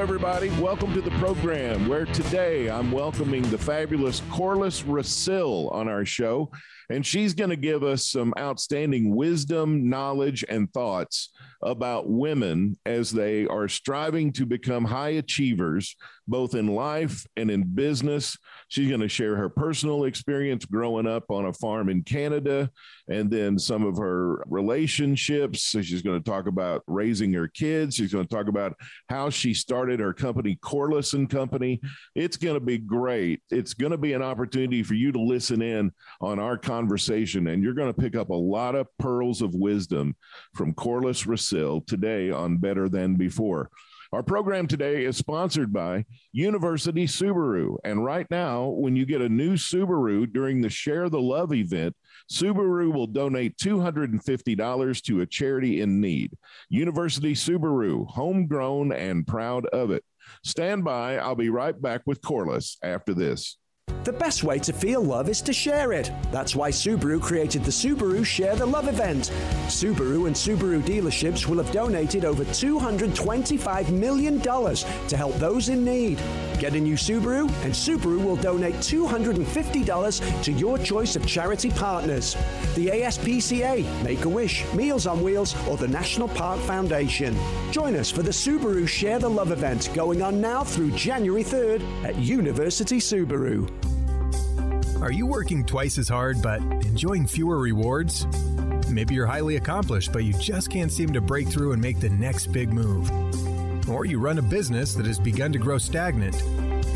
Everybody. Welcome to the program where today I'm welcoming the fabulous Corliss Rasil on our show. And she's going to give us some outstanding wisdom, knowledge, and thoughts about women as they are striving to become high achievers, both in life and in business. She's going to share her personal experience growing up on a farm in Canada and then some of her relationships. So she's going to talk about raising her kids. She's going to talk about how she started her company, Corliss and Company. It's going to be great. It's going to be an opportunity for you to listen in on our conversation conversation, and you're going to pick up a lot of pearls of wisdom from Corliss Rasil today on Better Than Before. Our program today is sponsored by University Subaru. And right now, when you get a new Subaru during the Share the Love event, Subaru will donate $250 to a charity in need. University Subaru, homegrown and proud of it. Stand by. I'll be right back with Corliss after this. The best way to feel love is to share it. That's why Subaru created the Subaru Share the Love event. Subaru and Subaru dealerships will have donated over $225 million to help those in need. Get a new Subaru, and Subaru will donate $250 to your choice of charity partners the ASPCA, Make a Wish, Meals on Wheels, or the National Park Foundation. Join us for the Subaru Share the Love event going on now through January 3rd at University Subaru. Are you working twice as hard but enjoying fewer rewards? Maybe you're highly accomplished but you just can't seem to break through and make the next big move. Or you run a business that has begun to grow stagnant.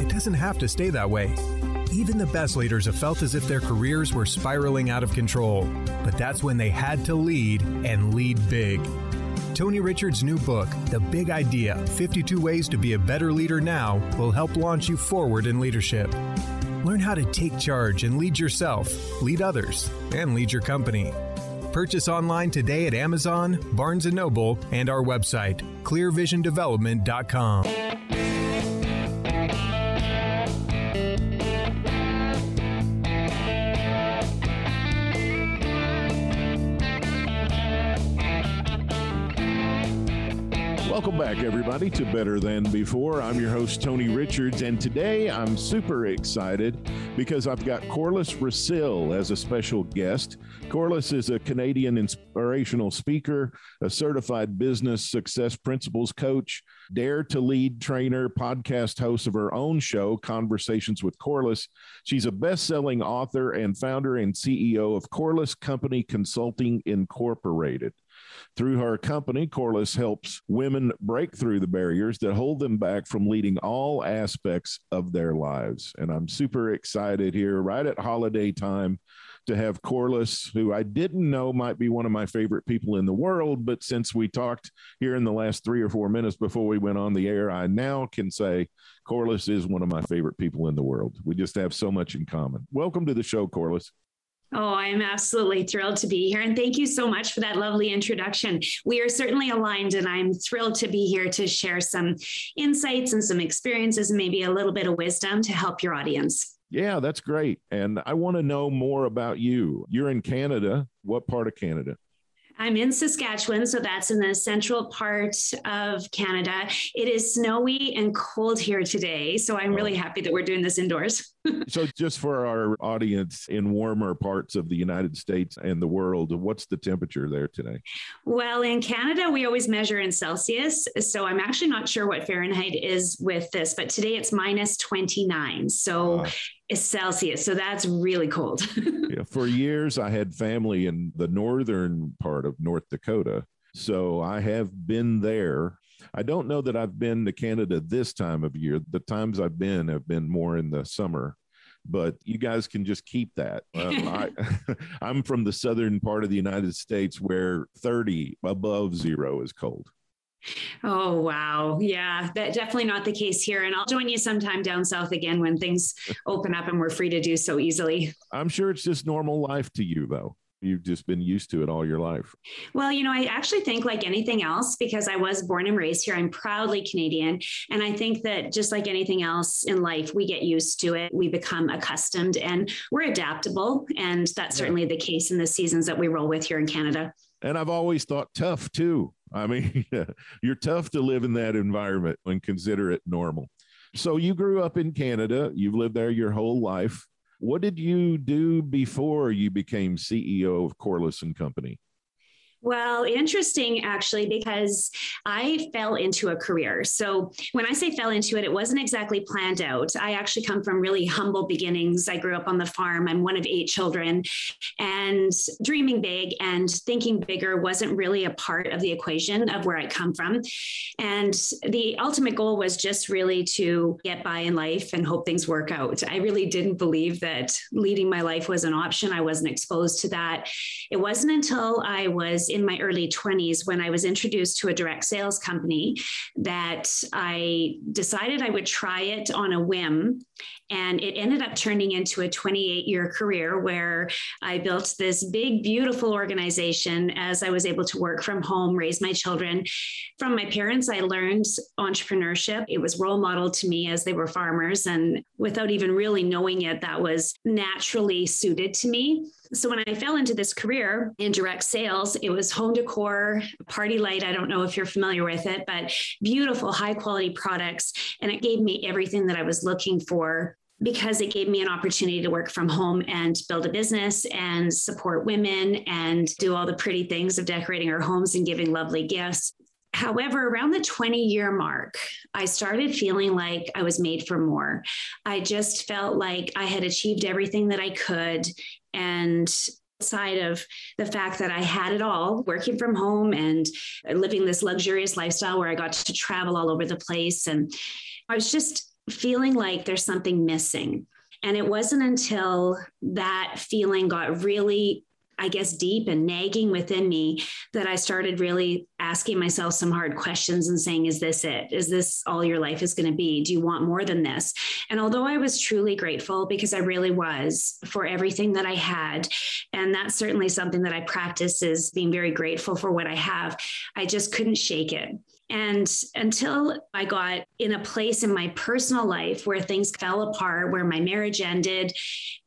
It doesn't have to stay that way. Even the best leaders have felt as if their careers were spiraling out of control. But that's when they had to lead and lead big. Tony Richards' new book, The Big Idea 52 Ways to Be a Better Leader Now, will help launch you forward in leadership. Learn how to take charge and lead yourself, lead others, and lead your company. Purchase online today at Amazon, Barnes & Noble, and our website, clearvisiondevelopment.com. Welcome back, everybody, to Better Than Before. I'm your host, Tony Richards, and today I'm super excited because I've got Corliss Rasil as a special guest. Corliss is a Canadian inspirational speaker, a certified business success principles coach, dare to lead trainer, podcast host of her own show, Conversations with Corliss. She's a best selling author and founder and CEO of Corliss Company Consulting Incorporated. Through her company, Corliss helps women break through the barriers that hold them back from leading all aspects of their lives. And I'm super excited here, right at holiday time, to have Corliss, who I didn't know might be one of my favorite people in the world. But since we talked here in the last three or four minutes before we went on the air, I now can say Corliss is one of my favorite people in the world. We just have so much in common. Welcome to the show, Corliss. Oh, I'm absolutely thrilled to be here. And thank you so much for that lovely introduction. We are certainly aligned, and I'm thrilled to be here to share some insights and some experiences and maybe a little bit of wisdom to help your audience. Yeah, that's great. And I want to know more about you. You're in Canada. What part of Canada? I'm in Saskatchewan, so that's in the central part of Canada. It is snowy and cold here today, so I'm really oh. happy that we're doing this indoors. So, just for our audience in warmer parts of the United States and the world, what's the temperature there today? Well, in Canada, we always measure in Celsius, so I'm actually not sure what Fahrenheit is with this, but today it's minus 29. So, uh, is Celsius. So that's really cold. yeah, for years, I had family in the northern part of North Dakota. So I have been there. I don't know that I've been to Canada this time of year. The times I've been have been more in the summer, but you guys can just keep that. Um, I, I'm from the southern part of the United States where 30 above zero is cold. Oh, wow. Yeah, that definitely not the case here. And I'll join you sometime down south again when things open up and we're free to do so easily. I'm sure it's just normal life to you, though you've just been used to it all your life? Well, you know, I actually think like anything else, because I was born and raised here, I'm proudly Canadian. And I think that just like anything else in life, we get used to it, we become accustomed, and we're adaptable. And that's certainly the case in the seasons that we roll with here in Canada. And I've always thought tough too. I mean, you're tough to live in that environment and consider it normal. So you grew up in Canada, you've lived there your whole life. What did you do before you became CEO of Corliss and Company? Well, interesting actually, because I fell into a career. So when I say fell into it, it wasn't exactly planned out. I actually come from really humble beginnings. I grew up on the farm. I'm one of eight children, and dreaming big and thinking bigger wasn't really a part of the equation of where I come from. And the ultimate goal was just really to get by in life and hope things work out. I really didn't believe that leading my life was an option. I wasn't exposed to that. It wasn't until I was in my early 20s when I was introduced to a direct sales company that I decided I would try it on a whim. And it ended up turning into a 28 year career where I built this big, beautiful organization as I was able to work from home, raise my children. From my parents, I learned entrepreneurship. It was role model to me as they were farmers. And without even really knowing it, that was naturally suited to me. So when I fell into this career in direct sales, it was home decor, PartyLite. I don't know if you're familiar with it, but beautiful, high quality products. And it gave me everything that I was looking for because it gave me an opportunity to work from home and build a business and support women and do all the pretty things of decorating our homes and giving lovely gifts. However, around the 20 year mark, I started feeling like I was made for more. I just felt like I had achieved everything that I could. And side of the fact that I had it all working from home and living this luxurious lifestyle where I got to travel all over the place. And I was just feeling like there's something missing. And it wasn't until that feeling got really I guess, deep and nagging within me that I started really asking myself some hard questions and saying, Is this it? Is this all your life is going to be? Do you want more than this? And although I was truly grateful because I really was for everything that I had, and that's certainly something that I practice is being very grateful for what I have, I just couldn't shake it. And until I got in a place in my personal life where things fell apart, where my marriage ended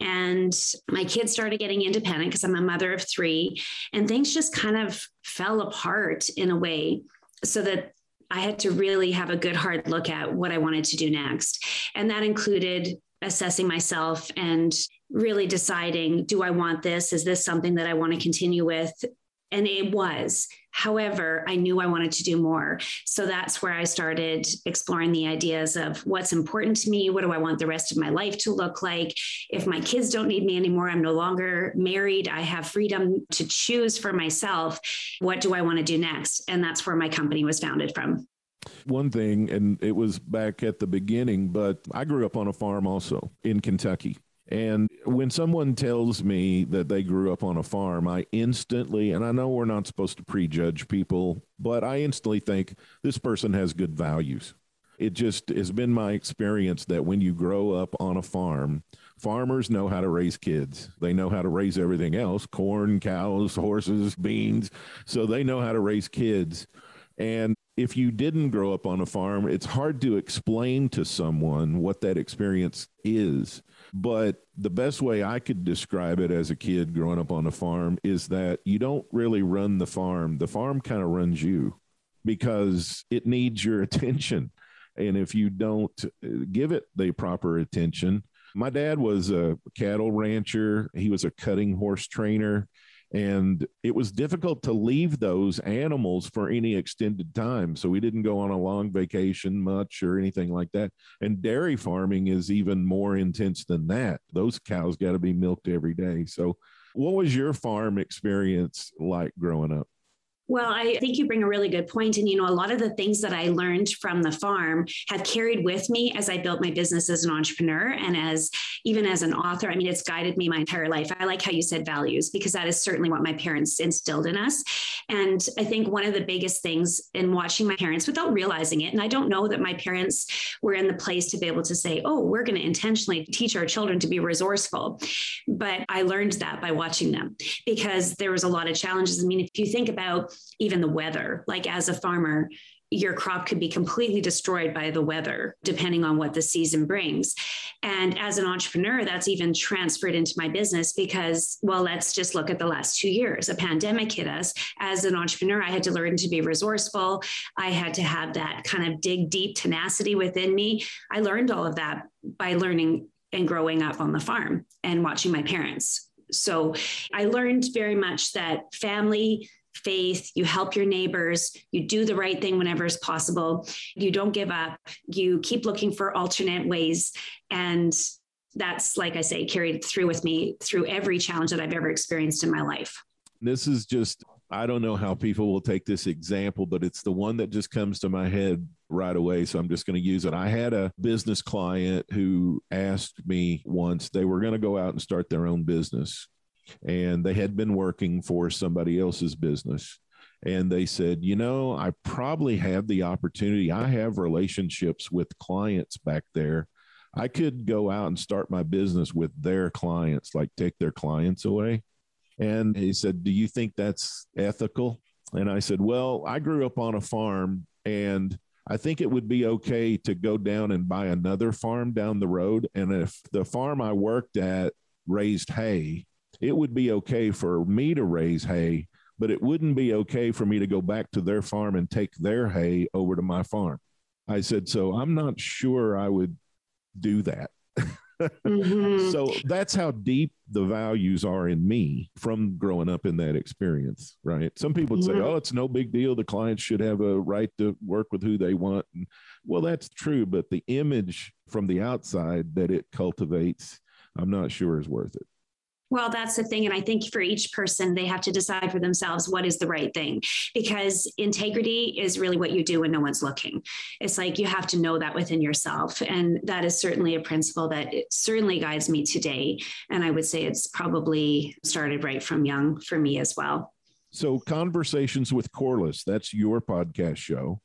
and my kids started getting independent because I'm a mother of three, and things just kind of fell apart in a way so that I had to really have a good hard look at what I wanted to do next. And that included assessing myself and really deciding do I want this? Is this something that I want to continue with? And it was. However, I knew I wanted to do more. So that's where I started exploring the ideas of what's important to me. What do I want the rest of my life to look like? If my kids don't need me anymore, I'm no longer married, I have freedom to choose for myself. What do I want to do next? And that's where my company was founded from one thing, and it was back at the beginning, but I grew up on a farm also in Kentucky. And when someone tells me that they grew up on a farm, I instantly, and I know we're not supposed to prejudge people, but I instantly think this person has good values. It just has been my experience that when you grow up on a farm, farmers know how to raise kids. They know how to raise everything else corn, cows, horses, beans. So they know how to raise kids. And if you didn't grow up on a farm, it's hard to explain to someone what that experience is. But the best way I could describe it as a kid growing up on a farm is that you don't really run the farm, the farm kind of runs you because it needs your attention. And if you don't uh, give it the proper attention, my dad was a cattle rancher, he was a cutting horse trainer. And it was difficult to leave those animals for any extended time. So we didn't go on a long vacation much or anything like that. And dairy farming is even more intense than that. Those cows got to be milked every day. So, what was your farm experience like growing up? Well, I think you bring a really good point. And, you know, a lot of the things that I learned from the farm have carried with me as I built my business as an entrepreneur and as even as an author. I mean, it's guided me my entire life. I like how you said values because that is certainly what my parents instilled in us. And I think one of the biggest things in watching my parents without realizing it, and I don't know that my parents were in the place to be able to say, oh, we're going to intentionally teach our children to be resourceful. But I learned that by watching them because there was a lot of challenges. I mean, if you think about even the weather. Like as a farmer, your crop could be completely destroyed by the weather, depending on what the season brings. And as an entrepreneur, that's even transferred into my business because, well, let's just look at the last two years. A pandemic hit us. As an entrepreneur, I had to learn to be resourceful. I had to have that kind of dig deep tenacity within me. I learned all of that by learning and growing up on the farm and watching my parents. So I learned very much that family faith, you help your neighbors, you do the right thing whenever it's possible, you don't give up, you keep looking for alternate ways. And that's, like I say, carried through with me through every challenge that I've ever experienced in my life. This is just, I don't know how people will take this example, but it's the one that just comes to my head right away. So I'm just going to use it. I had a business client who asked me once, they were going to go out and start their own business and they had been working for somebody else's business. And they said, you know, I probably have the opportunity. I have relationships with clients back there. I could go out and start my business with their clients, like take their clients away. And he said, Do you think that's ethical? And I said, Well, I grew up on a farm and I think it would be okay to go down and buy another farm down the road. And if the farm I worked at raised hay, it would be okay for me to raise hay, but it wouldn't be okay for me to go back to their farm and take their hay over to my farm. I said, so I'm not sure I would do that. mm-hmm. So that's how deep the values are in me from growing up in that experience, right? Some people would say, oh, it's no big deal. The clients should have a right to work with who they want. And, well, that's true, but the image from the outside that it cultivates, I'm not sure is worth it. Well, that's the thing. And I think for each person, they have to decide for themselves what is the right thing because integrity is really what you do when no one's looking. It's like you have to know that within yourself. And that is certainly a principle that certainly guides me today. And I would say it's probably started right from young for me as well. So, Conversations with Corliss, that's your podcast show.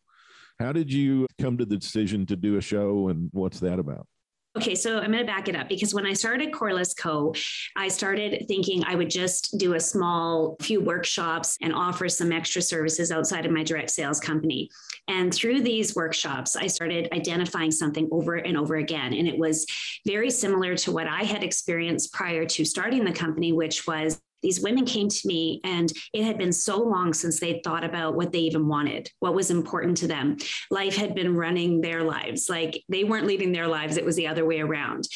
How did you come to the decision to do a show and what's that about? Okay, so I'm going to back it up because when I started Corliss Co., I started thinking I would just do a small few workshops and offer some extra services outside of my direct sales company. And through these workshops, I started identifying something over and over again. And it was very similar to what I had experienced prior to starting the company, which was these women came to me and it had been so long since they'd thought about what they even wanted, what was important to them. Life had been running their lives. Like they weren't leading their lives, it was the other way around.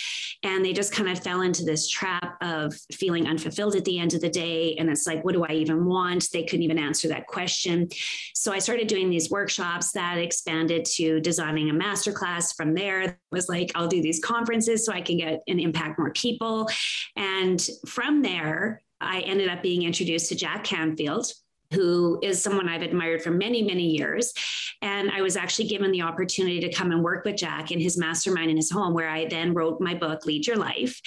And they just kind of fell into this trap of feeling unfulfilled at the end of the day. And it's like, what do I even want? They couldn't even answer that question. So I started doing these workshops that expanded to designing a masterclass. From there, it was like, I'll do these conferences so I can get and impact more people. And from there, I ended up being introduced to Jack Canfield, who is someone I've admired for many, many years. And I was actually given the opportunity to come and work with Jack in his mastermind in his home, where I then wrote my book, Lead Your Life.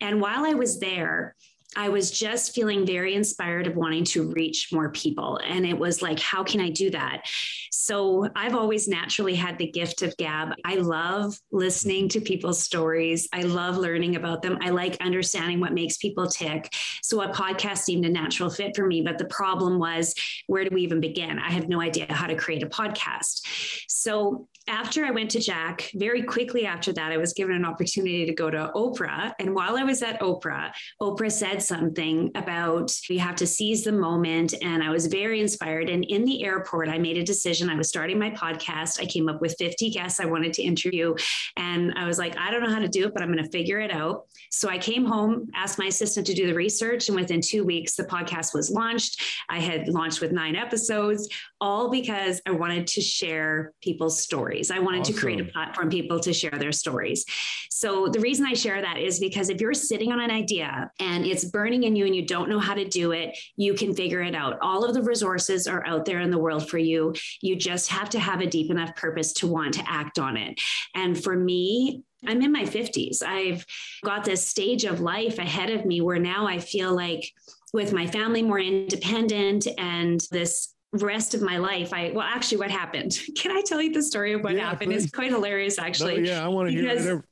And while I was there, I was just feeling very inspired of wanting to reach more people. And it was like, how can I do that? So I've always naturally had the gift of gab. I love listening to people's stories. I love learning about them. I like understanding what makes people tick. So a podcast seemed a natural fit for me. But the problem was, where do we even begin? I have no idea how to create a podcast. So after I went to Jack, very quickly after that, I was given an opportunity to go to Oprah. And while I was at Oprah, Oprah said something about you have to seize the moment. And I was very inspired. And in the airport, I made a decision. I was starting my podcast. I came up with 50 guests I wanted to interview. And I was like, I don't know how to do it, but I'm going to figure it out. So I came home, asked my assistant to do the research. And within two weeks, the podcast was launched. I had launched with nine episodes, all because I wanted to share people's stories stories. I wanted awesome. to create a platform people to share their stories. So the reason I share that is because if you're sitting on an idea and it's burning in you and you don't know how to do it, you can figure it out. All of the resources are out there in the world for you. You just have to have a deep enough purpose to want to act on it. And for me, I'm in my 50s. I've got this stage of life ahead of me where now I feel like with my family more independent and this rest of my life i well actually what happened? Can i tell you the story of what yeah, happened? Please. it's quite hilarious actually no, yeah i want to hear it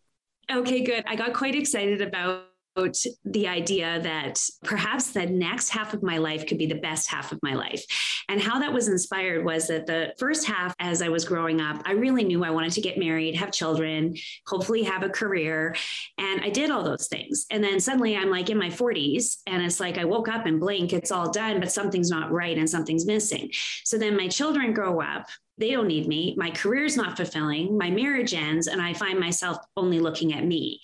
okay good. I got quite excited about the idea that perhaps the next half of my life could be the best half of my life. And how that was inspired was that the first half, as I was growing up, I really knew I wanted to get married, have children, hopefully have a career. And I did all those things. And then suddenly I'm like in my 40s, and it's like I woke up and blink, it's all done, but something's not right and something's missing. So then my children grow up they don't need me. My career's not fulfilling. My marriage ends, and I find myself only looking at me.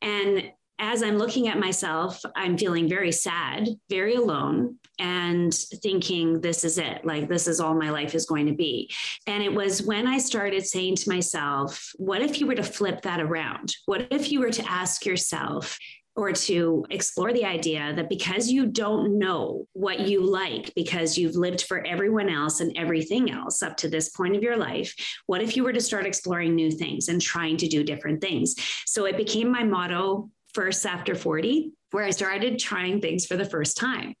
And as I'm looking at myself, I'm feeling very sad, very alone, and thinking, this is it. Like, this is all my life is going to be. And it was when I started saying to myself, what if you were to flip that around? What if you were to ask yourself, or to explore the idea that because you don't know what you like, because you've lived for everyone else and everything else up to this point of your life, what if you were to start exploring new things and trying to do different things? So it became my motto first after 40 where I started trying things for the first time.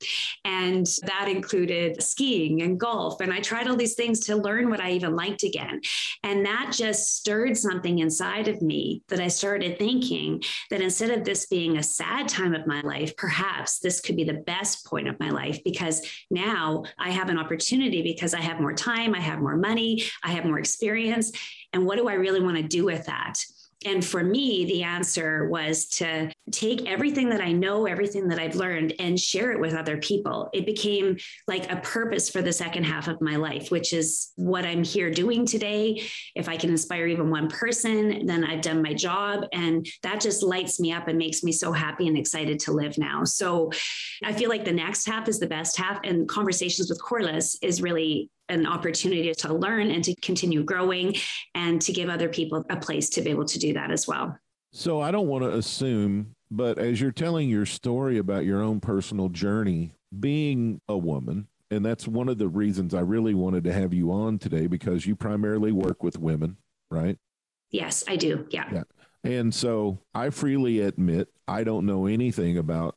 And that included skiing and golf. And I tried all these things to learn what I even liked again. And that just stirred something inside of me that I started thinking that instead of this being a sad time of my life, perhaps this could be the best point of my life because now I have an opportunity because I have more time, I have more money, I have more experience. And what do I really want to do with that? And for me, the answer was to take everything that I know, everything that I've learned, and share it with other people. It became like a purpose for the second half of my life, which is what I'm here doing today. If I can inspire even one person, then I've done my job. And that just lights me up and makes me so happy and excited to live now. So I feel like the next half is the best half. And conversations with Corliss is really an opportunity to learn and to continue growing and to give other people a place to be able to do that as well. So I don't want to assume, but as you're telling your story about your own personal journey, being a woman, and that's one of the reasons I really wanted to have you on today because you primarily work with women, right? Yes, I do. Yeah. yeah. And so I freely admit I don't know anything about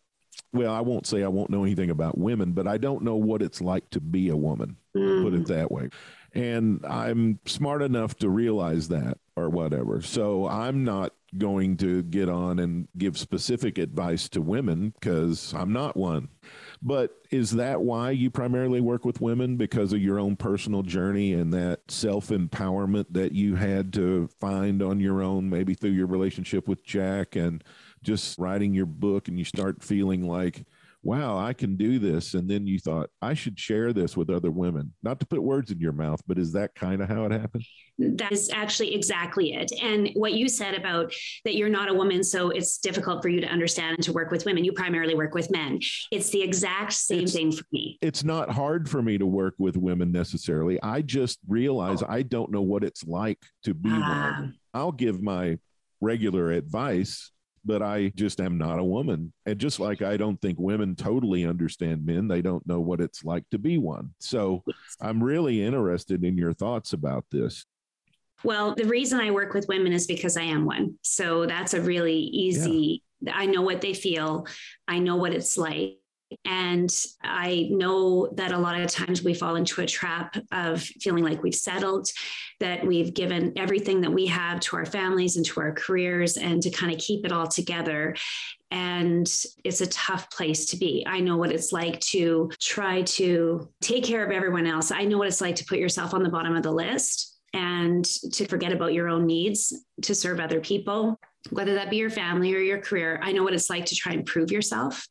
well, I won't say I won't know anything about women, but I don't know what it's like to be a woman, mm. put it mm. that way. And I'm smart enough to realize that or whatever. So I'm not going to get on and give specific advice to women because I'm not one. But is that why you primarily work with women because of your own personal journey and that self empowerment that you had to find on your own, maybe through your relationship with Jack and just writing your book and you start feeling like, wow, I can do this. And then you thought, I should share this with other women. Not to put words in your mouth, but is that kind of how it happened? That is actually exactly it. And what you said about that you're not a woman, so it's difficult for you to understand and to work with women. You primarily work with men. It's the exact same it's, thing for me. It's not hard for me to work with women necessarily. I just realize oh. I don't know what it's like to be uh, one. I'll give my regular advice but I just am not a woman. And just like I don't think women totally understand men, they don't know what it's like to be one. So I'm really interested in your thoughts about this. Well, the reason I work with women is because I am one. So that's a really easy, yeah. I know what they feel, I know what it's like. And I know that a lot of times we fall into a trap of feeling like we've settled, that we've given everything that we have to our families and to our careers, and to kind of keep it all together. And it's a tough place to be. I know what it's like to try to take care of everyone else. I know what it's like to put yourself on the bottom of the list and to forget about your own needs to serve other people whether that be your family or your career. I know what it's like to try and prove yourself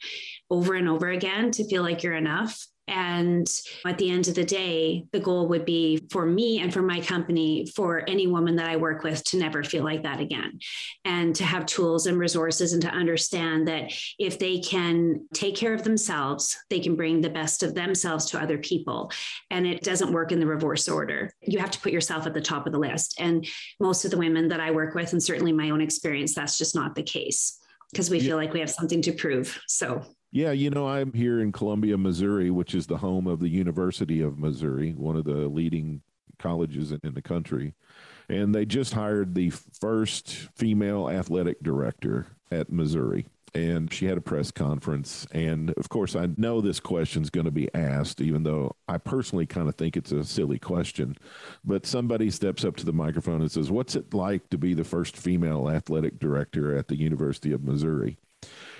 over and over again to feel like you're enough. And at the end of the day, the goal would be for me and for my company, for any woman that I work with to never feel like that again. And to have tools and resources and to understand that if they can take care of themselves, they can bring the best of themselves to other people. And it doesn't work in the reverse order. You have to put yourself at the top of the list. And most of the women that I work with, and certainly my own experience, that's just not the case because we yeah. feel like we have something to prove. So Yeah, you know, I'm here in Columbia, Missouri, which is the home of the University of Missouri, one of the leading colleges in, the country. And they just hired the first female athletic director at Missouri. And she had a press conference. And of course, I know this question is going to be asked, even though I personally kind of think it's a silly question. But somebody steps up to the microphone and says, What's it like to be the first female athletic director at the University of Missouri?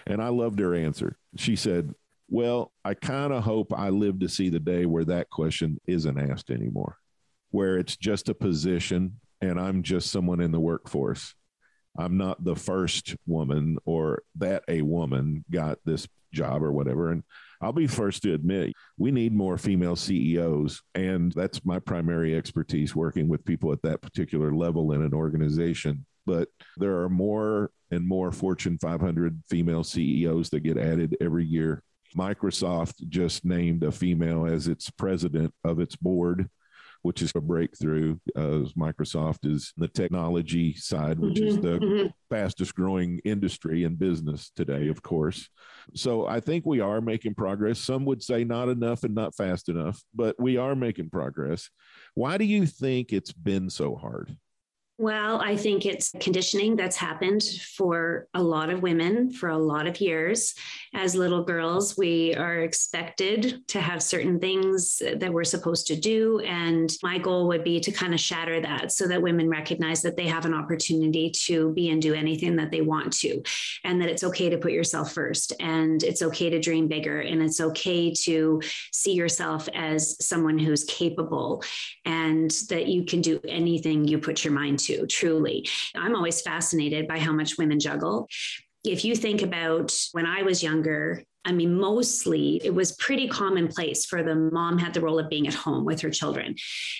And I loved her answer. She said, Well, I kind of hope I live to see the day where that question isn't asked anymore, where it's just a position and I'm just someone in the workforce. I'm not the first woman or that a woman got this job or whatever. And I'll be first to admit we need more female CEOs. And that's my primary expertise working with people at that particular level in an organization. But there are more and more Fortune 500 female CEOs that get added every year. Microsoft just named a female as its president of its board, which is a breakthrough. Uh, Microsoft is the technology side, which mm-hmm, is the mm-hmm. fastest growing industry in business today, of course. So I think we are making progress. Some would say not enough and not fast enough, but we are making progress. Why do you think it's been so hard? Well, I think it's conditioning that's happened for a lot of women for a lot of years. As little girls, we are expected to have certain things that we're supposed to do. And my goal would be to kind of shatter that so that women recognize that they have an opportunity to be and do anything that they want to, and that it's okay to put yourself first, and it's okay to dream bigger, and it's okay to see yourself as someone who's capable, and that you can do anything you put your mind to to, truly. I'm always fascinated by how much women juggle. If you think about when I was younger, I mean, mostly it was pretty commonplace for the mom had the role of being at home with her children.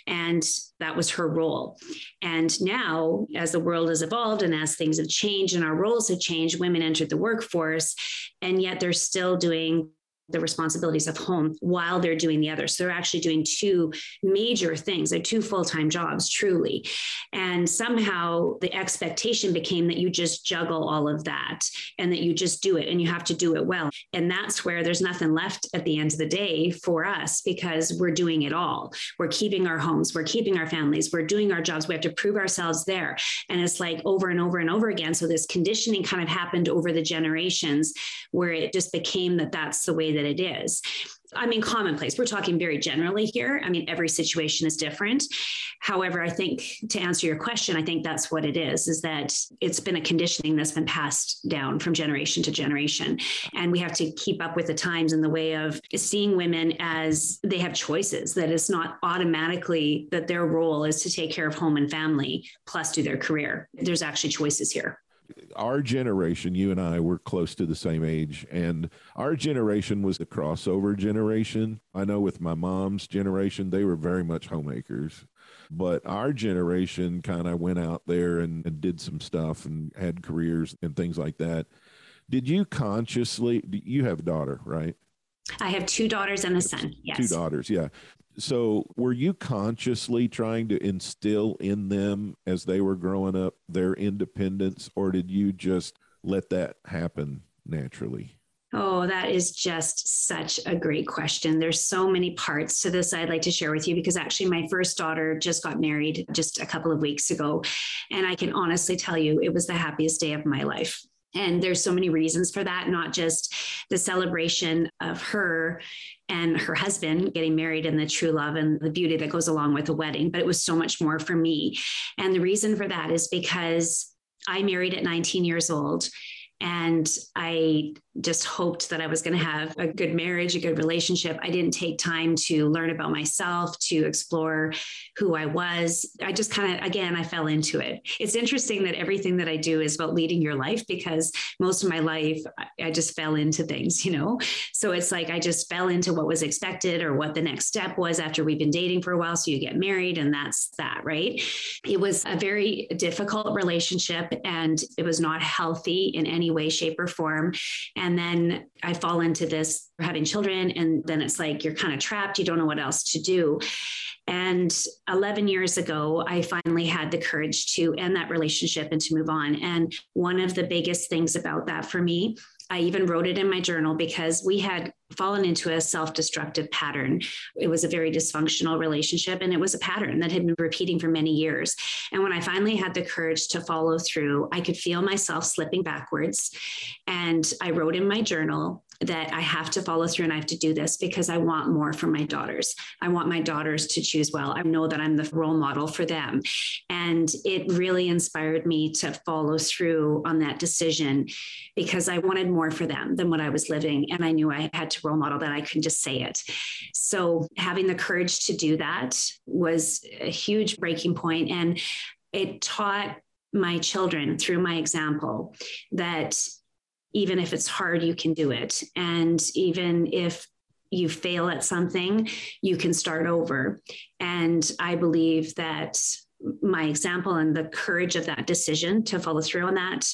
And that was her role. And now, as the world has evolved and as things have changed and our roles have changed, women entered the workforce, and yet they're still doing the responsibilities of home while they're doing the other. So they're actually doing two major things. They're two full time jobs, truly. And somehow the expectation became that you just juggle all of that and that you just do it and you have to do it well. And that's where there's nothing left at the end of the day for us because we're doing it all. We're keeping our homes, we're keeping our families, we're doing our jobs. We have to prove ourselves there. And it's like over and over and over again. So this conditioning kind of happened over the generations where it just became that that's the way that it is. I mean, commonplace. We're talking very generally here. I mean, every situation is different. However, I think to answer your question, I think that's what it is, is that it's been a conditioning that's been passed down from generation to generation. And we have to keep up with the times in the way of seeing women as they have choices, that it's not automatically that their role is to take care of home and family plus do their career. There's actually choices here our generation, you and I were close to the same age, and our generation was the crossover generation. I know with my mom's generation, they were very much homemakers, but our generation kind of went out there and, and, did some stuff and had careers and things like that. Did you consciously, you have a daughter, right? I have two daughters and a son. Yes. Two daughters. Yeah. So, were you consciously trying to instill in them as they were growing up their independence, or did you just let that happen naturally? Oh, that is just such a great question. There's so many parts to this I'd like to share with you because actually, my first daughter just got married just a couple of weeks ago. And I can honestly tell you, it was the happiest day of my life. And there's so many reasons for that, not just the celebration of her and her husband getting married and the true love and the beauty that goes along with a wedding, but it was so much more for me. And the reason for that is because I married at 19 years old and I just hoped that I was going to have a good marriage, a good relationship. I didn't take time to learn about myself, to explore who I was. I just kind of, again, I fell into it. It's interesting that everything that I do is about leading your life because most of my life, I just fell into things, you know? So it's like I just fell into what was expected or what the next step was after we've been dating for a while. So you get married and that's that, right? It was a very difficult relationship and it was not healthy in any way, shape, or form. And and then I fall into this having children, and then it's like you're kind of trapped. You don't know what else to do. And 11 years ago, I finally had the courage to end that relationship and to move on. And one of the biggest things about that for me I even wrote it in my journal because we had fallen into a self destructive pattern. It was a very dysfunctional relationship and it was a pattern that had been repeating for many years. And when I finally had the courage to follow through, I could feel myself slipping backwards. And I wrote in my journal, that I have to follow through and I have to do this because I want more for my daughters. I want my daughters to choose well. I know that I'm the role model for them. And it really inspired me to follow through on that decision because I wanted more for them than what I was living. And I knew I had to role model that I couldn't just say it. So having the courage to do that was a huge breaking point And it taught my children through my example that even if it's hard, you can do it. And even if you fail at something, you can start over. And I believe that my example and the courage of that decision to follow through on that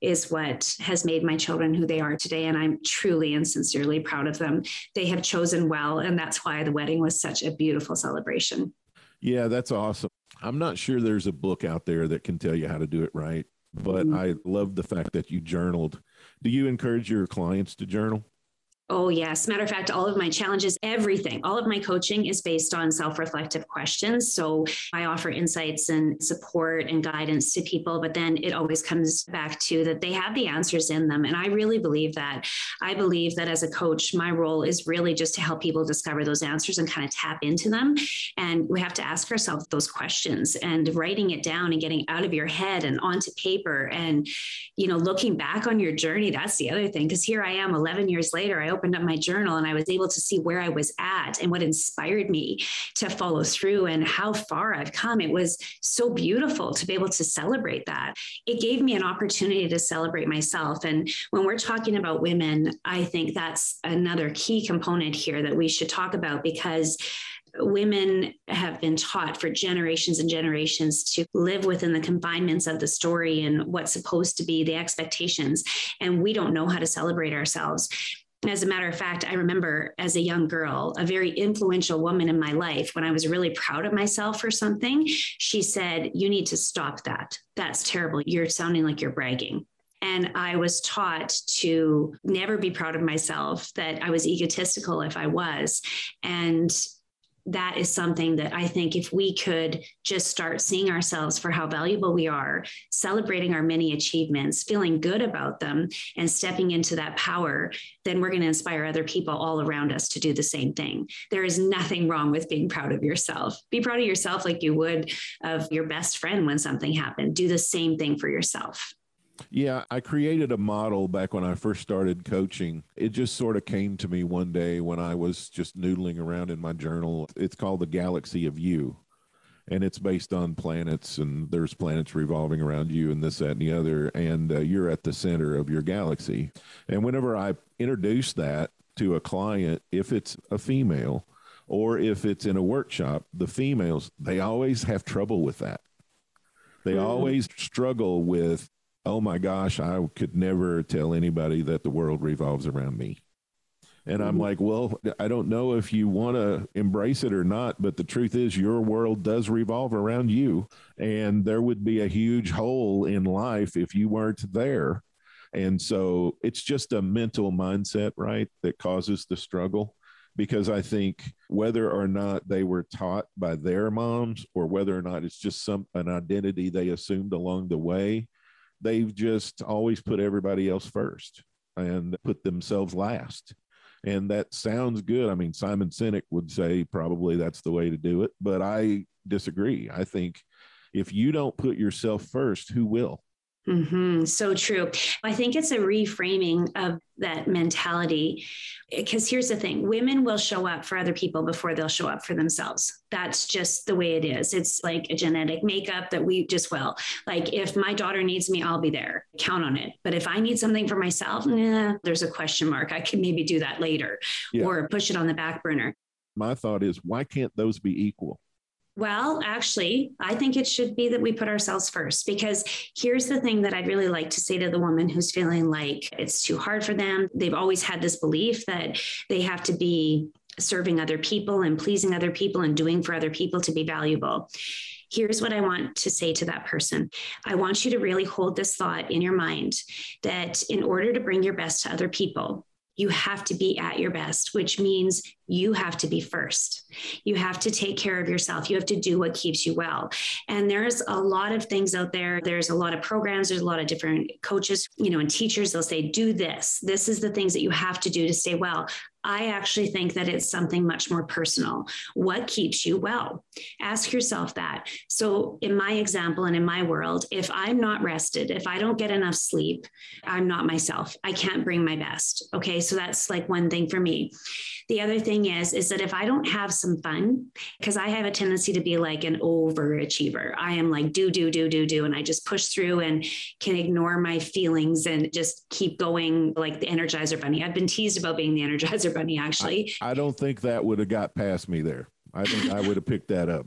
is what has made my children who they are today. And I'm truly and sincerely proud of them. They have chosen well. And that's why the wedding was such a beautiful celebration. Yeah, that's awesome. I'm not sure there's a book out there that can tell you how to do it right, but mm-hmm. I love the fact that you journaled do you encourage your clients to journal? Oh, yes. Matter of fact, all of my challenges, everything, all of my coaching is based on self reflective questions. So I offer insights and support and guidance to people, but then it always comes back to that they have the answers in them. And I really believe that. I believe that as a coach, my role is really just to help people discover those answers and kind of tap into them. And we have to ask ourselves those questions and writing it down and getting out of your head and onto paper and, you know, looking back on your journey. That's the other thing. Cause here I am 11 years later. I opened up my journal and I was able to see where I was at and what inspired me to follow through and how far I've come. It was so beautiful to be able to celebrate that. It gave me an opportunity to celebrate myself. And when we're talking about women, I think that's another key component here that we should talk about because women have been taught for generations and generations to live within the confinements of the story and what's supposed to be the expectations. And we don't know how to celebrate ourselves. As a matter of fact, I remember as a young girl, a very influential woman in my life, when I was really proud of myself for something, she said, You need to stop that. That's terrible. You're sounding like you're bragging. And I was taught to never be proud of myself, that I was egotistical if I was. And that is something that I think if we could just start seeing ourselves for how valuable we are, celebrating our many achievements, feeling good about them, and stepping into that power, then we're going to inspire other people all around us to do the same thing. There is nothing wrong with being proud of yourself. Be proud of yourself like you would of your best friend when something happened. Do the same thing for yourself. Yeah, I created a model back when I first started coaching. It just sort of came to me one day when I was just noodling around in my journal. It's called the Galaxy of You. And it's based on planets, and there's planets revolving around you, and this, that, and the other. And uh, you're at the center of your galaxy. And whenever I introduce that to a client, if it's a female or if it's in a workshop, the females, they always have trouble with that. They mm-hmm. always struggle with oh my gosh, I could never tell anybody that the world revolves around me. And I'm like, well, I don't know if you want to embrace it or not, but the truth is, your world does revolve around you. And there would be a huge hole in life if you weren't there. And so it's just a mental mindset, right, that causes the struggle. Because I think whether or not they were taught by their moms or whether or not it's just some an identity they assumed along the way, they've just always put everybody else first and put themselves last. And that sounds good. I mean, Simon Sinek would say probably that's the way to do it, but I disagree. I think if you don't put yourself first, who will? Mm-hmm. So true. I think it's a reframing of that mentality. Because here's the thing women will show up for other people before they'll show up for themselves. That's just the way it is. It's like a genetic makeup that we just will. Like, if my daughter needs me, I'll be there. Count on it. But if I need something for myself, nah, there's a question mark. I can maybe do that later yeah. or push it on the back burner. My thought is, why can't those be equal? Well, actually, I think it should be that we put ourselves first because here's the thing that I'd really like to say to the woman who's feeling like it's too hard for them. They've always had this belief that they have to be serving other people and pleasing other people and doing for other people to be valuable. here's what I want to say to that person. I want you to really hold this thought in your mind that in order to bring your best to other people, you have to be at your best, which means you have to be first. You have to take care of yourself. You have to do what keeps you well. And there's a lot of things out there. There's a lot of programs, there's a lot of different coaches, you know, and teachers. They'll say, do this. This is the things that you have to do to stay well. I actually think that it's something much more personal. What keeps you well? Ask yourself that. So, in my example and in my world, if I'm not rested, if I don't get enough sleep, I'm not myself. I can't bring my best. Okay. So, that's like one thing for me. The other thing is, is that if I don't have some fun, because I have a tendency to be like an overachiever, I am like do, do, do, do, do. And I just push through and can ignore my feelings and just keep going like the Energizer Bunny. I've been teased about being the Energizer Bunny, actually. I, I don't think that would have got past me there. I think I would have picked that up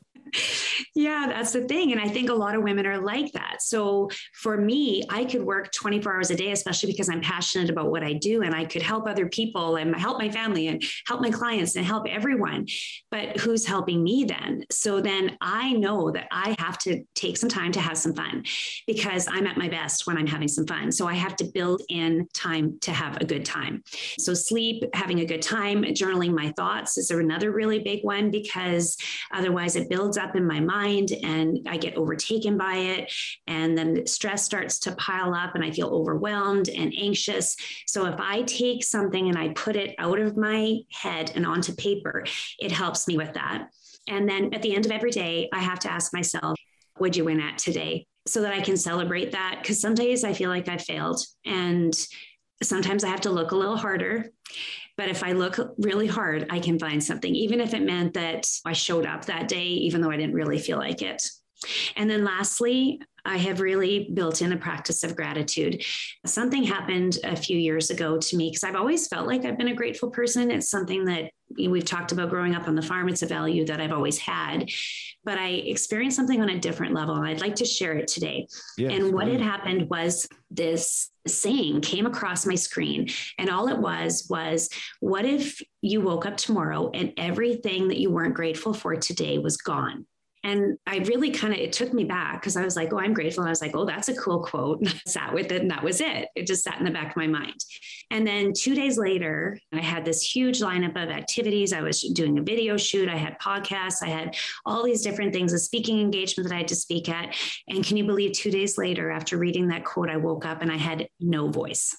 yeah, that's the thing. And I think a lot of women are like that. So for me, I could work 24 hours a day, especially because I'm passionate about what I do and I could help other people and help my family and help my clients and help everyone. But who's helping me then? So then I know that I have to take some time to have some fun because I'm at my best when I'm having some fun. So I have to build in time to have a good time. So sleep, having a good time, journaling my thoughts is another really big one because otherwise it builds up in my mind and I get overtaken by it. And then stress starts to pile up and I feel overwhelmed and anxious. So if I take something and I put it out of my head and onto paper, it helps me with that. And then at the end of every day, I have to ask myself, what'd you win at today? So that I can celebrate that. Because some days I feel like I failed. And sometimes I have to look a little harder. But if I look really hard, I can find something, even if it meant that I showed up that day, even though I didn't really feel like it. And then lastly, I have really built in a practice of gratitude. Something happened a few years ago to me because I've always felt like I've been a grateful person. It's something that we've talked about growing up on the farm. It's a value that I've always had, but I experienced something on a different level, and I'd like to share it today. Yes, and what had happened was this saying came across my screen, and all it was was, What if you woke up tomorrow and everything that you weren't grateful for today was gone? And I really kind of, it took me back because I was like, oh, I'm grateful. And I was like, oh, that's a cool quote. And I sat with it and that was it. It just sat in the back of my mind. And then two days later, I had this huge lineup of activities. I was doing a video shoot, I had podcasts, I had all these different things, a speaking engagement that I had to speak at. And can you believe two days later, after reading that quote, I woke up and I had no voice,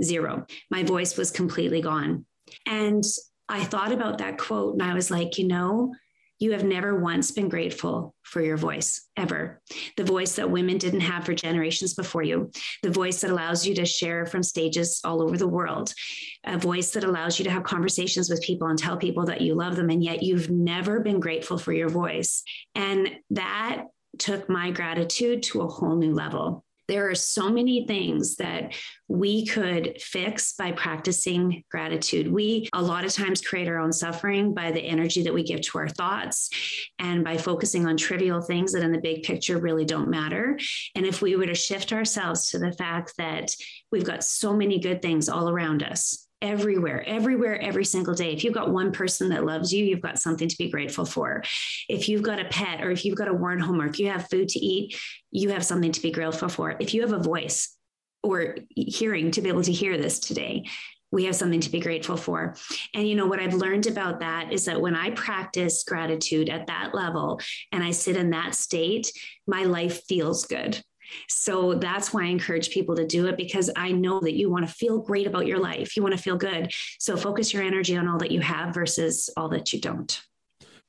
zero. My voice was completely gone. And I thought about that quote and I was like, you know, you have never once been grateful for your voice, ever. The voice that women didn't have for generations before you, the voice that allows you to share from stages all over the world, a voice that allows you to have conversations with people and tell people that you love them. And yet you've never been grateful for your voice. And that took my gratitude to a whole new level there are so many things that we could fix by practicing gratitude. We a lot of times create our own suffering by the energy that we give to our thoughts and by focusing on trivial things that in the big picture really don't matter. And if we were to shift ourselves to the fact that we've got so many good things all around us, everywhere, everywhere, every single day. If you've got one person that loves you, you've got something to be grateful for. If you've got a pet or if you've got a or if you have food to eat, you have something to be grateful for. If you have a voice or hearing to be able to hear this today, we have something to be grateful for. And you know what I've learned about that is that when I practice gratitude at that level and I sit in that state, my life feels good. So that's why I encourage people to do it because I know that you want to feel great about your life. You want to feel good. So focus your energy on all that you have versus all that you don't.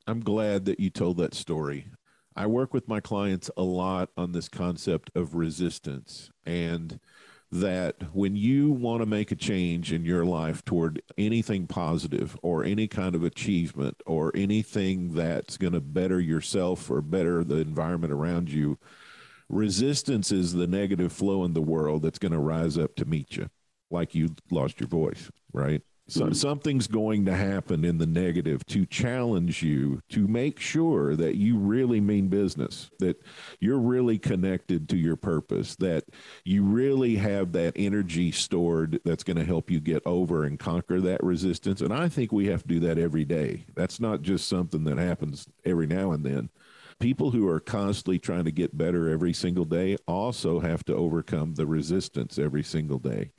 I'm glad that you told that story. I work with my clients a lot on this concept of resistance and that when you want to make a change in your life toward anything positive or any kind of achievement or anything that's going to better yourself or better the environment around you, resistance is the negative flow in the world that's going to rise up to meet you, like you lost your voice, right? So mm-hmm. something's going to happen in the negative to challenge you to make sure that you really mean business, that you're really connected to your purpose, that you really have that energy stored that's going to help you get over and conquer that resistance. And I think we have to do that every day. That's not just something that happens every now and then people who are constantly trying to get better every single day also have to overcome the resistance every single day.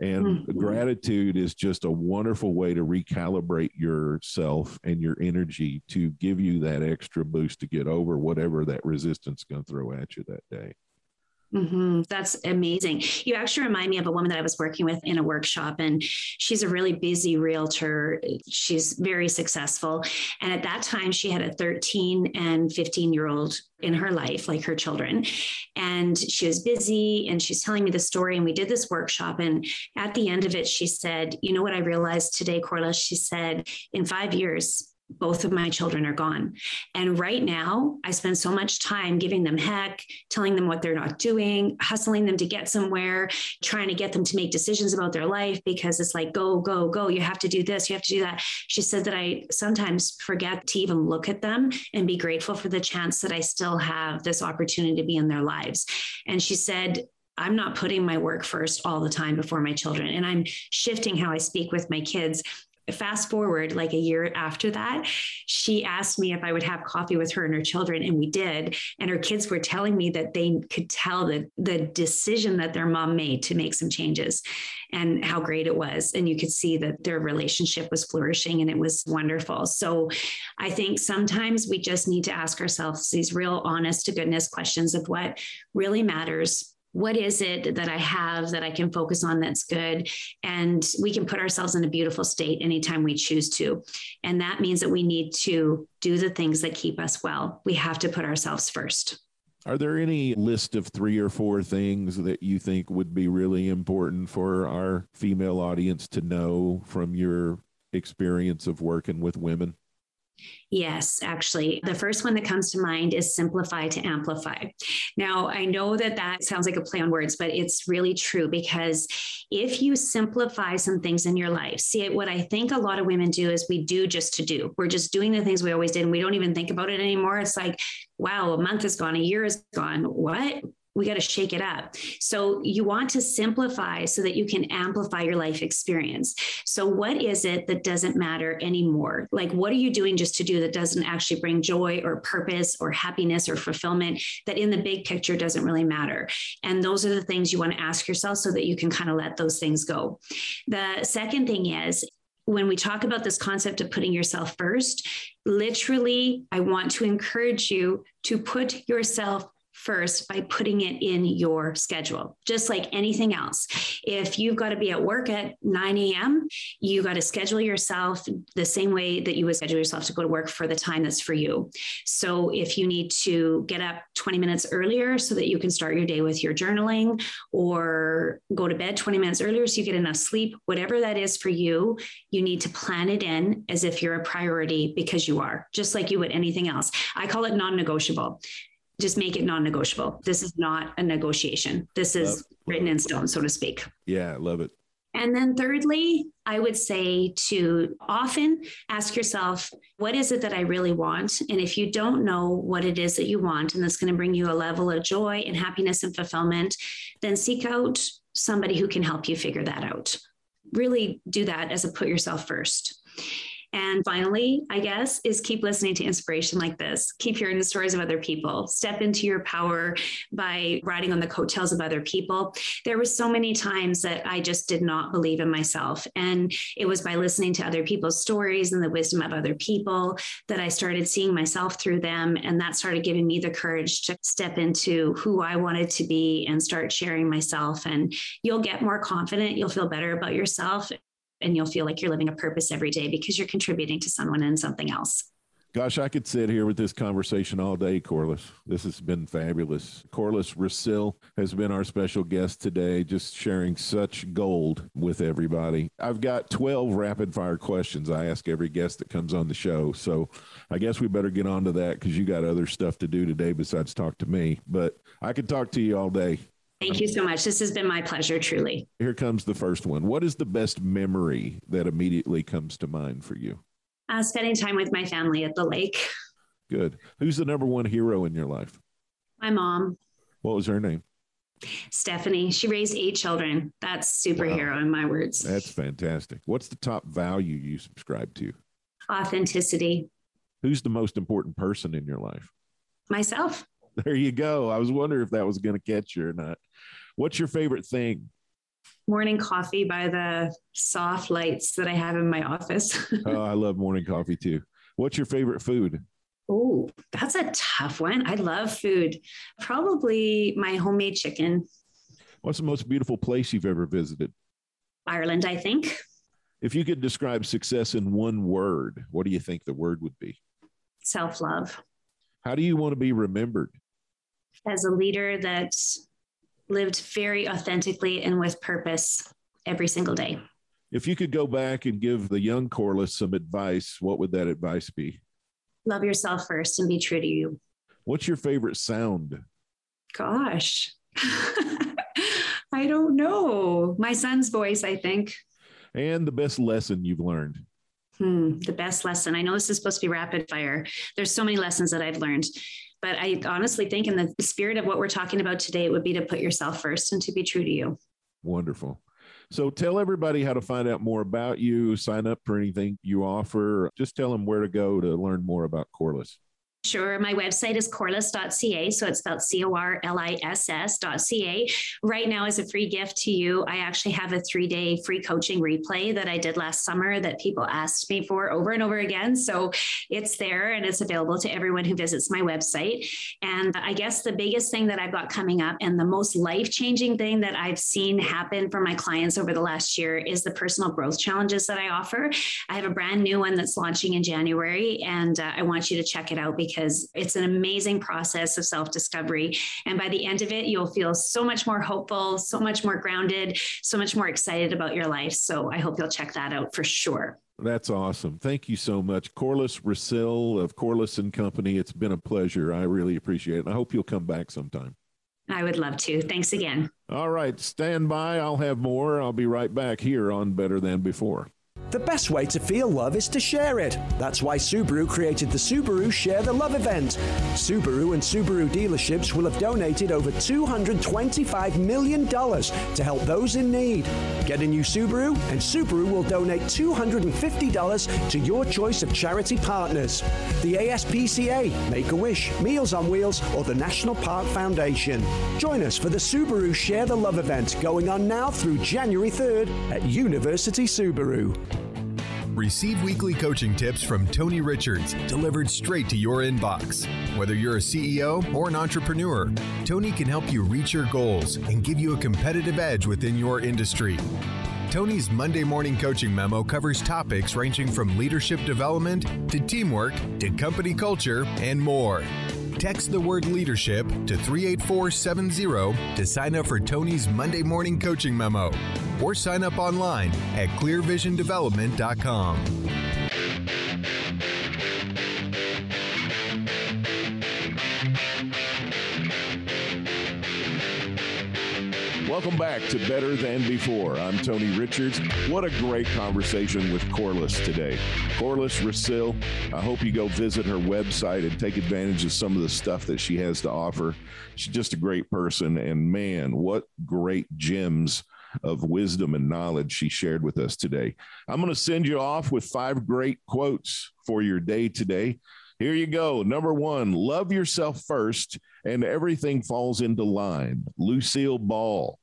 And mm-hmm. gratitude is just a wonderful way to recalibrate yourself and your energy to give you that extra boost to get over whatever that resistance is going to throw at you that day. Mm-hmm. That's amazing. You actually remind me of a woman that I was working with in a workshop, and she's a really busy realtor. She's very successful. And at that time, she had a 13 and 15 year old in her life, like her children. And she was busy, and she's telling me the story. And we did this workshop. And at the end of it, she said, You know what I realized today, Corliss? She said, In five years, both of my children are gone. And right now, I spend so much time giving them heck, telling them what they're not doing, hustling them to get somewhere, trying to get them to make decisions about their life because it's like, go, go, go. You have to do this, you have to do that. She said that I sometimes forget to even look at them and be grateful for the chance that I still have this opportunity to be in their lives. And she said, I'm not putting my work first all the time before my children. And I'm shifting how I speak with my kids fast forward like a year after that, she asked me if I would have coffee with her and her children, and we did. And her kids were telling me that they could tell the, the decision that their mom made to make some changes and how great it was. And you could see that their relationship was flourishing and it was wonderful. So I think sometimes we just need to ask ourselves these real honest to goodness questions of what really matters what is it that I have that I can focus on that's good? And we can put ourselves in a beautiful state anytime we choose to. And that means that we need to do the things that keep us well. We have to put ourselves first. Are there any list of three or four things that you think would be really important for our female audience to know from your experience of working with women? Yes, actually. The first one that comes to mind is simplify to amplify. Now, I know that that sounds like a play on words, but it's really true because if you simplify some things in your life, see, what I think a lot of women do is we do just to do. We're just doing the things we always did and we don't even think about it anymore. It's like, wow, a month is gone, a year is gone. What? We got to shake it up. So you want to simplify so that you can amplify your life experience. So what is it that doesn't matter anymore? Like what are you doing just to do that doesn't actually bring joy or purpose or happiness or fulfillment that in the big picture doesn't really matter? And those are the things you want to ask yourself so that you can kind of let those things go. The second thing is when we talk about this concept of putting yourself first, literally, I want to encourage you to put yourself first by putting it in your schedule, just like anything else. If you've got to be at work at 9 a.m., you got to schedule yourself the same way that you would schedule yourself to go to work for the time that's for you. So if you need to get up 20 minutes earlier so that you can start your day with your journaling or go to bed 20 minutes earlier so you get enough sleep, whatever that is for you, you need to plan it in as if you're a priority because you are, just like you would anything else. I call it non negotiable just make it non-negotiable. This is not a negotiation. This is love, written in stone, so to speak. Yeah, I love it. And then thirdly, I would say to often ask yourself, what is it that I really want? And if you don't know what it is that you want and that's going to bring you a level of joy and happiness and fulfillment, then seek out somebody who can help you figure that out. Really do that as a put yourself first. And finally, I guess, is keep listening to inspiration like this. Keep hearing the stories of other people. Step into your power by riding on the coattails of other people. There were so many times that I just did not believe in myself. And it was by listening to other people's stories and the wisdom of other people that I started seeing myself through them. And that started giving me the courage to step into who I wanted to be and start sharing myself. And you'll get more confident. You'll feel better about yourself and you'll feel like you're living a purpose every day because you're contributing to someone and something else. Gosh, I could sit here with this conversation all day, Corliss. This has been fabulous. Corliss Rasil has been our special guest today, just sharing such gold with everybody. I've got 12 rapid fire questions I ask every guest that comes on the show. So I guess we better get on to that because you got other stuff to do today besides talk to me. But I could talk to you all day. Thank you so much. This has been my pleasure, truly. Here comes the first one. What is the best memory that immediately comes to mind for you? Uh, spending time with my family at the lake. Good. Who's the number one hero in your life? My mom. What was her name? Stephanie. She raised eight children. That's superhero wow. in my words. That's fantastic. What's the top value you subscribe to? Authenticity. Who's the most important person in your life? myself. There you go. I was wondering if that was going to catch you or not. What's your favorite thing? Morning coffee by the soft lights that I have in my office. oh, I love morning coffee too. What's your favorite food? Oh, that's a tough one. I love food. Probably my homemade chicken. What's the most beautiful place you've ever visited? Ireland, I think. If you could describe success in one word, what do you think the word would be? Self love. How do you want to be remembered? As a leader that lived very authentically and with purpose every single day. If you could go back and give the young Corliss some advice, what would that advice be? Love yourself first and be true to you. What's your favorite sound? Gosh, I don't know. My son's voice, I think. And the best lesson you've learned? Hmm, the best lesson. I know this is supposed to be rapid fire. There's so many lessons that I've learned. But I honestly think, in the spirit of what we're talking about today, it would be to put yourself first and to be true to you. Wonderful. So tell everybody how to find out more about you, sign up for anything you offer. Just tell them where to go to learn more about Corliss. Sure. My website is corliss.ca. So it's spelled C O R L I S S.ca. Right now, as a free gift to you, I actually have a three day free coaching replay that I did last summer that people asked me for over and over again. So it's there and it's available to everyone who visits my website. And I guess the biggest thing that I've got coming up and the most life changing thing that I've seen happen for my clients over the last year is the personal growth challenges that I offer. I have a brand new one that's launching in January, and uh, I want you to check it out because because it's an amazing process of self discovery. And by the end of it, you'll feel so much more hopeful, so much more grounded, so much more excited about your life. So I hope you'll check that out for sure. That's awesome. Thank you so much. Corliss Rasil of Corliss and Company. It's been a pleasure. I really appreciate it. I hope you'll come back sometime. I would love to. Thanks again. All right. Stand by. I'll have more. I'll be right back here on Better Than Before. The best way to feel love is to share it. That's why Subaru created the Subaru Share the Love event. Subaru and Subaru dealerships will have donated over $225 million to help those in need. Get a new Subaru, and Subaru will donate $250 to your choice of charity partners the ASPCA, Make a Wish, Meals on Wheels, or the National Park Foundation. Join us for the Subaru Share the Love event going on now through January 3rd at University Subaru. Receive weekly coaching tips from Tony Richards delivered straight to your inbox. Whether you're a CEO or an entrepreneur, Tony can help you reach your goals and give you a competitive edge within your industry. Tony's Monday morning coaching memo covers topics ranging from leadership development to teamwork to company culture and more. Text the word leadership to 38470 to sign up for Tony's Monday morning coaching memo or sign up online at clearvisiondevelopment.com. Welcome back to Better Than Before. I'm Tony Richards. What a great conversation with Corliss today. Corliss Rasil, I hope you go visit her website and take advantage of some of the stuff that she has to offer. She's just a great person. And man, what great gems of wisdom and knowledge she shared with us today. I'm going to send you off with five great quotes for your day today. Here you go. Number one, love yourself first, and everything falls into line. Lucille Ball.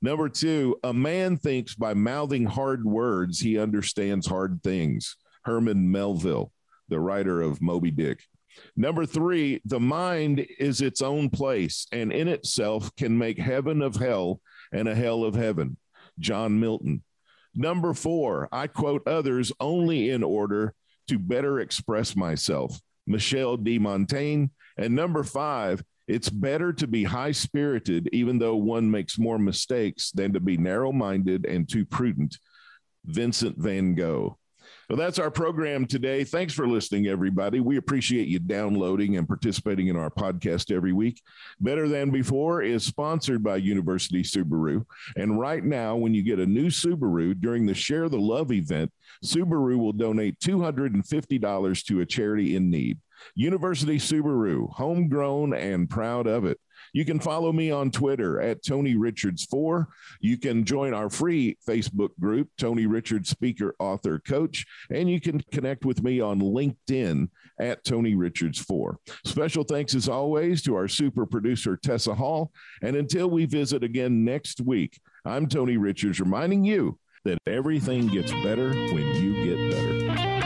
Number two, a man thinks by mouthing hard words, he understands hard things. Herman Melville, the writer of Moby Dick. Number three, the mind is its own place and in itself can make heaven of hell and a hell of heaven. John Milton. Number four, I quote others only in order to better express myself. Michel de Montaigne. And number five, it's better to be high spirited, even though one makes more mistakes, than to be narrow minded and too prudent. Vincent van Gogh. Well, that's our program today. Thanks for listening, everybody. We appreciate you downloading and participating in our podcast every week. Better Than Before is sponsored by University Subaru. And right now, when you get a new Subaru during the Share the Love event, Subaru will donate $250 to a charity in need. University Subaru, homegrown and proud of it. You can follow me on Twitter at Tony Richards4. You can join our free Facebook group, Tony Richards Speaker, Author, Coach, and you can connect with me on LinkedIn at Tony Richards4. Special thanks as always to our super producer, Tessa Hall. And until we visit again next week, I'm Tony Richards reminding you that everything gets better when you get better.